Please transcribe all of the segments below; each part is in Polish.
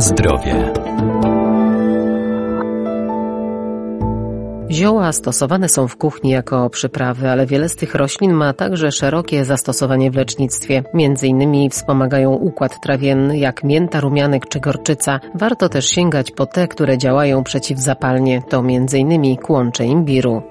Zdrowie. Zioła stosowane są w kuchni jako przyprawy, ale wiele z tych roślin ma także szerokie zastosowanie w lecznictwie. Między innymi wspomagają układ trawienny jak mięta, rumianek czy gorczyca. Warto też sięgać po te, które działają przeciwzapalnie. To między innymi kłącze imbiru.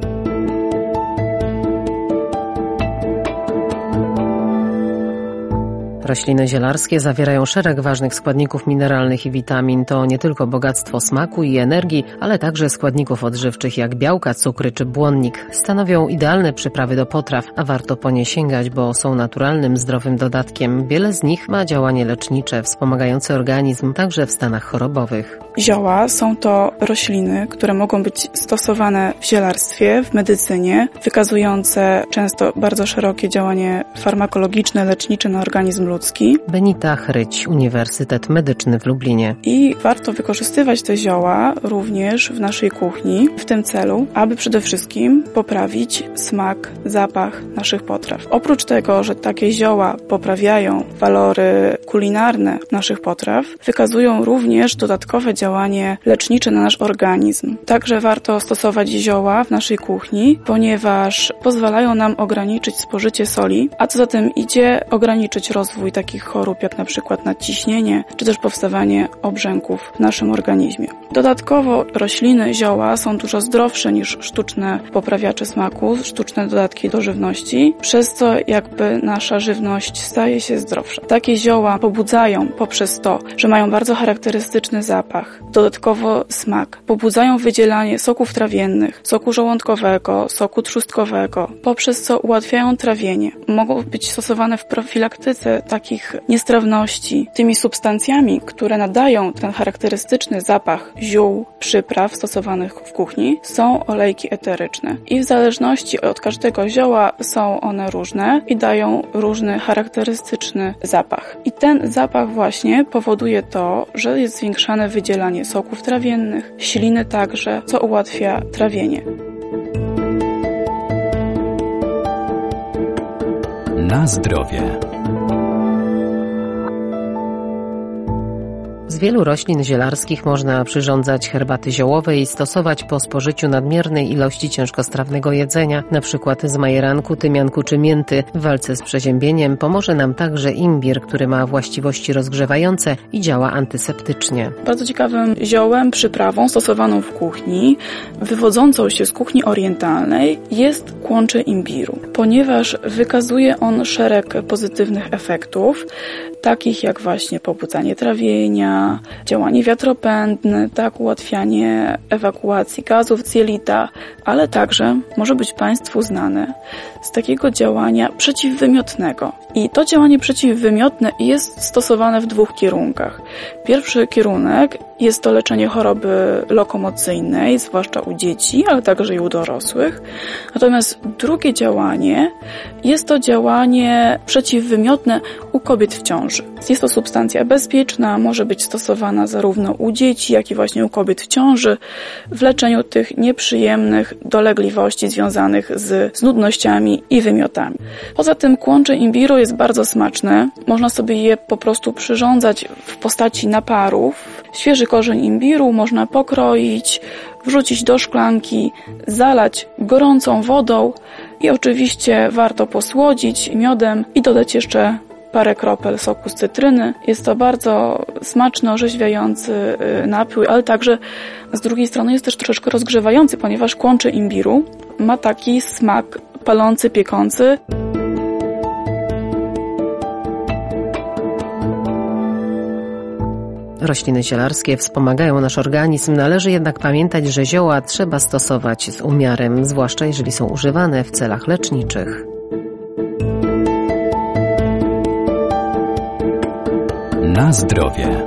Rośliny zielarskie zawierają szereg ważnych składników mineralnych i witamin. To nie tylko bogactwo smaku i energii, ale także składników odżywczych jak białka, cukry czy błonnik. Stanowią idealne przyprawy do potraw, a warto po nie sięgać, bo są naturalnym, zdrowym dodatkiem. Wiele z nich ma działanie lecznicze, wspomagające organizm także w stanach chorobowych. Zioła są to rośliny, które mogą być stosowane w zielarstwie, w medycynie, wykazujące często bardzo szerokie działanie farmakologiczne, lecznicze na organizm ludzki ludzki. Benita Chryć, Uniwersytet Medyczny w Lublinie. I warto wykorzystywać te zioła również w naszej kuchni w tym celu, aby przede wszystkim poprawić smak, zapach naszych potraw. Oprócz tego, że takie zioła poprawiają walory kulinarne naszych potraw, wykazują również dodatkowe działanie lecznicze na nasz organizm. Także warto stosować zioła w naszej kuchni, ponieważ pozwalają nam ograniczyć spożycie soli, a co za tym idzie, ograniczyć rozwój rozwój takich chorób jak na przykład nadciśnienie, czy też powstawanie obrzęków w naszym organizmie. Dodatkowo rośliny, zioła są dużo zdrowsze niż sztuczne poprawiacze smaku, sztuczne dodatki do żywności, przez co jakby nasza żywność staje się zdrowsza. Takie zioła pobudzają poprzez to, że mają bardzo charakterystyczny zapach, dodatkowo smak, pobudzają wydzielanie soków trawiennych, soku żołądkowego, soku trzustkowego, poprzez co ułatwiają trawienie. Mogą być stosowane w profilaktyce takich niestrawności tymi substancjami, które nadają ten charakterystyczny zapach ziół, przypraw stosowanych w kuchni, są olejki eteryczne. I w zależności od każdego zioła są one różne i dają różny charakterystyczny zapach. I ten zapach właśnie powoduje to, że jest zwiększane wydzielanie soków trawiennych, śliny także, co ułatwia trawienie. Na zdrowie. Z wielu roślin zielarskich można przyrządzać herbaty ziołowe i stosować po spożyciu nadmiernej ilości ciężkostrawnego jedzenia, np. z majeranku, tymianku czy mięty. W walce z przeziębieniem pomoże nam także imbir, który ma właściwości rozgrzewające i działa antyseptycznie. Bardzo ciekawym ziołem, przyprawą stosowaną w kuchni, wywodzącą się z kuchni orientalnej jest kłącze imbiru, ponieważ wykazuje on szereg pozytywnych efektów, takich jak właśnie pobudzanie trawienia, działanie wiatropędne, tak, ułatwianie ewakuacji gazów z jelita, ale także może być Państwu znane z takiego działania przeciwwymiotnego. I to działanie przeciwwymiotne jest stosowane w dwóch kierunkach. Pierwszy kierunek jest to leczenie choroby lokomocyjnej, zwłaszcza u dzieci, ale także i u dorosłych. Natomiast drugie działanie jest to działanie przeciwwymiotne u kobiet w ciąży. Jest to substancja bezpieczna, może być stosowana zarówno u dzieci, jak i właśnie u kobiet w ciąży w leczeniu tych nieprzyjemnych dolegliwości związanych z, z nudnościami i wymiotami. Poza tym kłącze imbiru jest bardzo smaczne. Można sobie je po prostu przyrządzać w postaci naparów. Świeży korzeń imbiru można pokroić, wrzucić do szklanki, zalać gorącą wodą i oczywiście warto posłodzić miodem i dodać jeszcze parę kropel soku z cytryny. Jest to bardzo smaczny, orzeźwiający y, napój, ale także z drugiej strony jest też troszeczkę rozgrzewający, ponieważ kłącze imbiru ma taki smak palący, piekący. Rośliny zielarskie wspomagają nasz organizm, należy jednak pamiętać, że zioła trzeba stosować z umiarem, zwłaszcza jeżeli są używane w celach leczniczych. Na zdrowie.